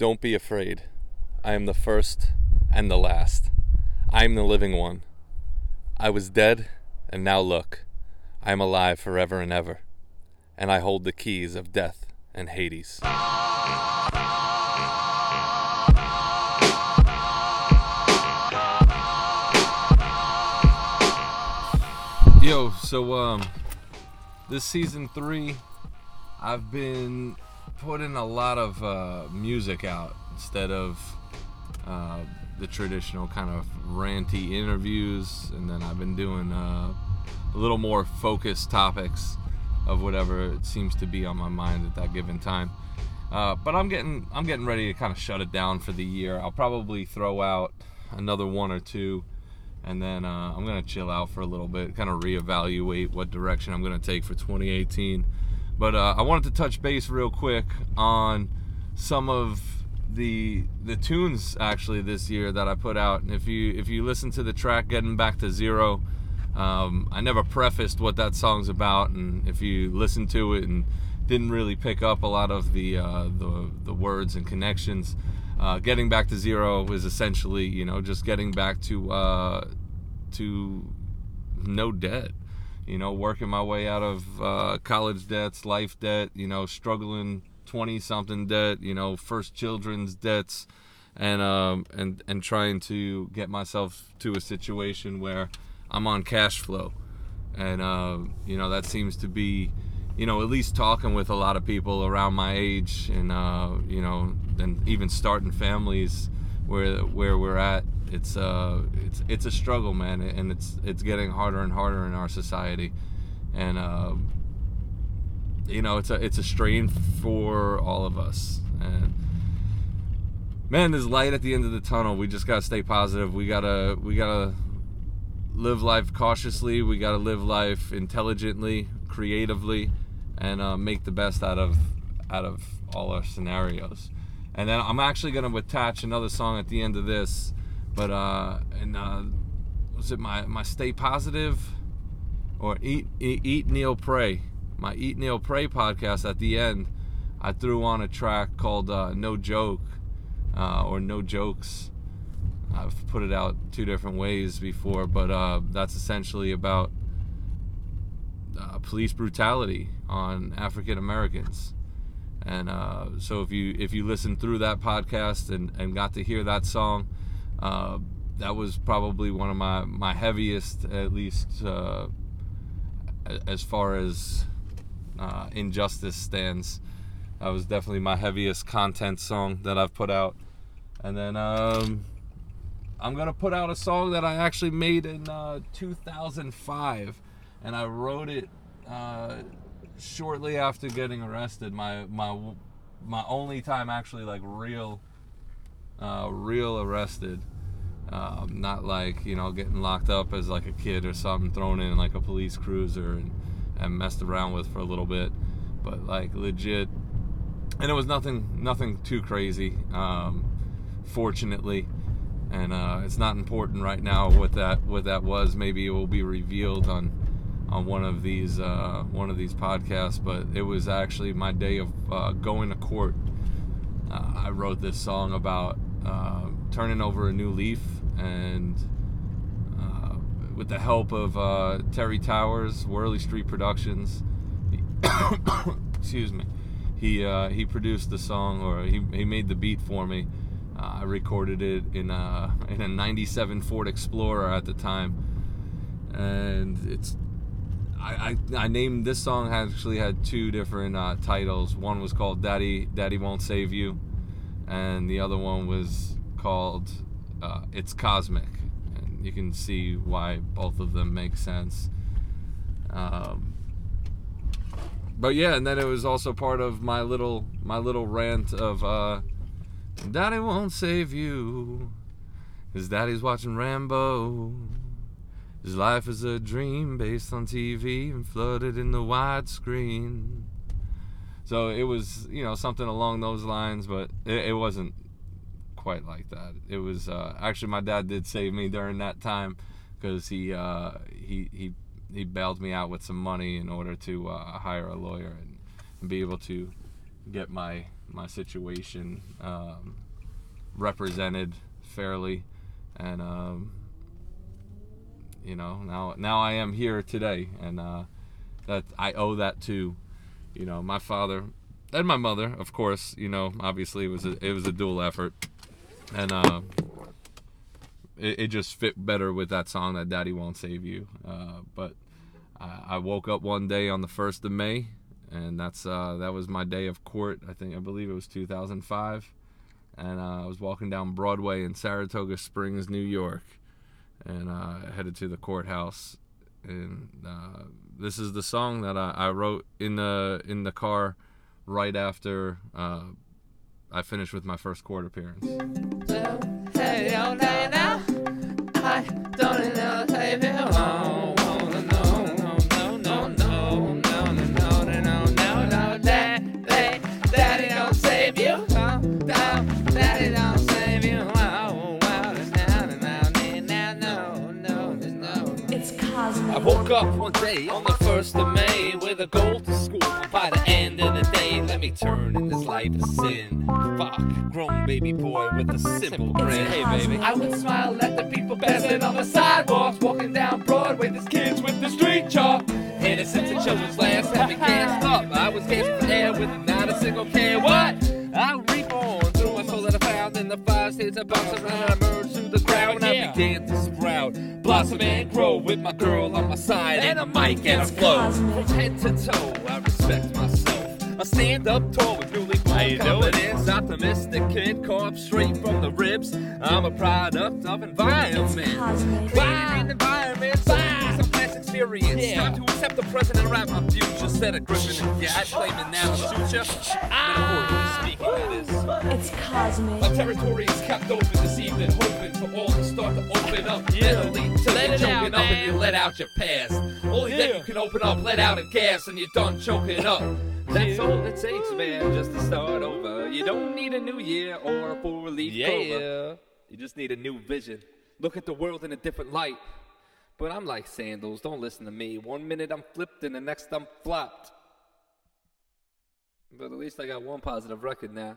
Don't be afraid. I am the first and the last. I am the living one. I was dead, and now look. I am alive forever and ever, and I hold the keys of death and Hades. Yo, so um, this season three, I've been putting a lot of uh, music out instead of uh, the traditional kind of ranty interviews, and then I've been doing uh, a little more focused topics of whatever it seems to be on my mind at that given time. Uh, but I'm getting I'm getting ready to kind of shut it down for the year. I'll probably throw out another one or two and then uh, I'm gonna chill out for a little bit, kind of reevaluate what direction I'm gonna take for 2018. But uh, I wanted to touch base real quick on some of the the tunes actually this year that I put out. And if you if you listen to the track "Getting Back to Zero, um, I never prefaced what that song's about, and if you listen to it and didn't really pick up a lot of the uh, the, the words and connections. Uh, getting back to zero is essentially, you know, just getting back to uh, to no debt. You know, working my way out of uh, college debts, life debt. You know, struggling twenty something debt. You know, first children's debts, and um, and and trying to get myself to a situation where I'm on cash flow, and uh, you know that seems to be you know, at least talking with a lot of people around my age, and uh, you know, and even starting families where where we're at, it's uh, it's it's a struggle, man, and it's it's getting harder and harder in our society, and uh, you know, it's a it's a strain for all of us, and man, there's light at the end of the tunnel. We just gotta stay positive. We gotta we gotta live life cautiously. We gotta live life intelligently, creatively and uh, make the best out of out of all our scenarios. And then I'm actually gonna attach another song at the end of this, but uh, and uh, was it my my Stay Positive or Eat Eat, Eat Kneel Pray? My Eat Neil Pray podcast at the end, I threw on a track called uh, No Joke uh, or No Jokes. I've put it out two different ways before, but uh, that's essentially about uh, police brutality on African Americans. And uh, so if you if you listen through that podcast and, and got to hear that song, uh, that was probably one of my, my heaviest, at least uh, as far as uh, injustice stands. That was definitely my heaviest content song that I've put out. And then um, I'm gonna put out a song that I actually made in uh, 2005 and I wrote it uh, shortly after getting arrested. My my my only time actually like real uh, real arrested. Um, not like you know getting locked up as like a kid or something, thrown in like a police cruiser and, and messed around with for a little bit, but like legit. And it was nothing nothing too crazy, um, fortunately and uh, it's not important right now what that what that was. Maybe it will be revealed on on one of these uh, one of these podcasts, but it was actually my day of uh, going to court. Uh, I wrote this song about uh, turning over a new leaf, and uh, with the help of uh, Terry Towers, Whirly Street Productions. excuse me. He he produced the song, or he, he made the beat for me. I recorded it in a in a '97 Ford Explorer at the time, and it's I, I, named this song actually had two different uh, titles. One was called "Daddy Daddy Won't Save You," and the other one was called uh, "It's Cosmic." And you can see why both of them make sense. Um, but yeah, and then it was also part of my little my little rant of uh, "Daddy won't save you," because Daddy's watching Rambo. His life is a dream based on TV and flooded in the widescreen. So it was, you know, something along those lines, but it, it wasn't quite like that. It was uh, actually my dad did save me during that time because he uh, he he he bailed me out with some money in order to uh, hire a lawyer and, and, be able to get my my situation um, represented fairly, and um, you know now now I am here today, and uh, that I owe that to you know my father and my mother, of course. You know, obviously it was a, it was a dual effort, and uh, it, it just fit better with that song that Daddy Won't Save You. Uh, but I, I woke up one day on the first of May, and that's uh, that was my day of court. I think I believe it was 2005, and uh, I was walking down Broadway in Saratoga Springs, New York, and uh, headed to the courthouse. And uh, this is the song that I, I wrote in the in the car right after uh, I finished with my first court appearance. On the first of May with a goal to school. By the end of the day, let me turn in this life of sin. Fuck, grown baby boy with a simple grin. Hey, baby. I would smile at the people passing on the sidewalks, walking down Broadway. There's kids with the street chalk. Innocents and children's laughs me gassed up. I was gasping for air with not a single care. What? I'll reborn through my soul that I found in the five states of boxes, and blossom and grow with my girl on my side and a mic and a flow. From head to toe, I respect myself. I stand up tall with newly formed confidence. Optimistic kid, carved straight from the ribs. I'm a product of environment. cosmic. An environment, so some past experience. Time to accept the present and wrap my future. Said a griffin and gat, claiming now shoot ya. Metaphorically speaking, that is. It's cosmic. My territory is kept open this evening, hoping for all to start to open up mentally. Till Let you're it choking out, up man. and you let out your past. Only then you can open up, let out a gas, and you're done choking up. That's all it takes, man, just to start over. You don't need a new year or a four leaf clover. You just need a new vision. Look at the world in a different light. But I'm like sandals, don't listen to me. One minute I'm flipped and the next I'm flopped. But at least I got one positive record now.